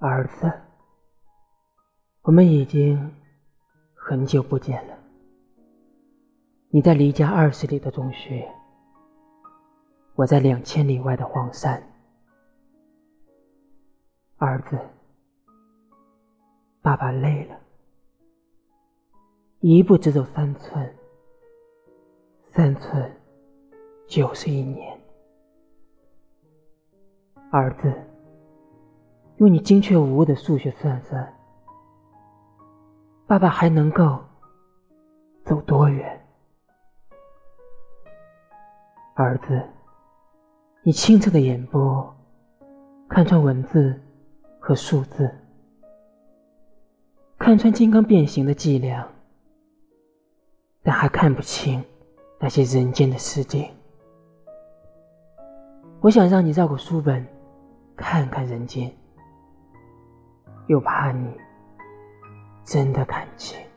儿子，我们已经很久不见了。你在离家二十里的中学，我在两千里外的黄山。儿子，爸爸累了，一步只走三寸，三寸就是一年。儿子，用你精确无误的数学算算，爸爸还能够走多远？儿子，你清澈的眼波看穿文字和数字，看穿金刚变形的伎俩，但还看不清那些人间的世界。我想让你绕过书本。看看人间，又怕你真的看清。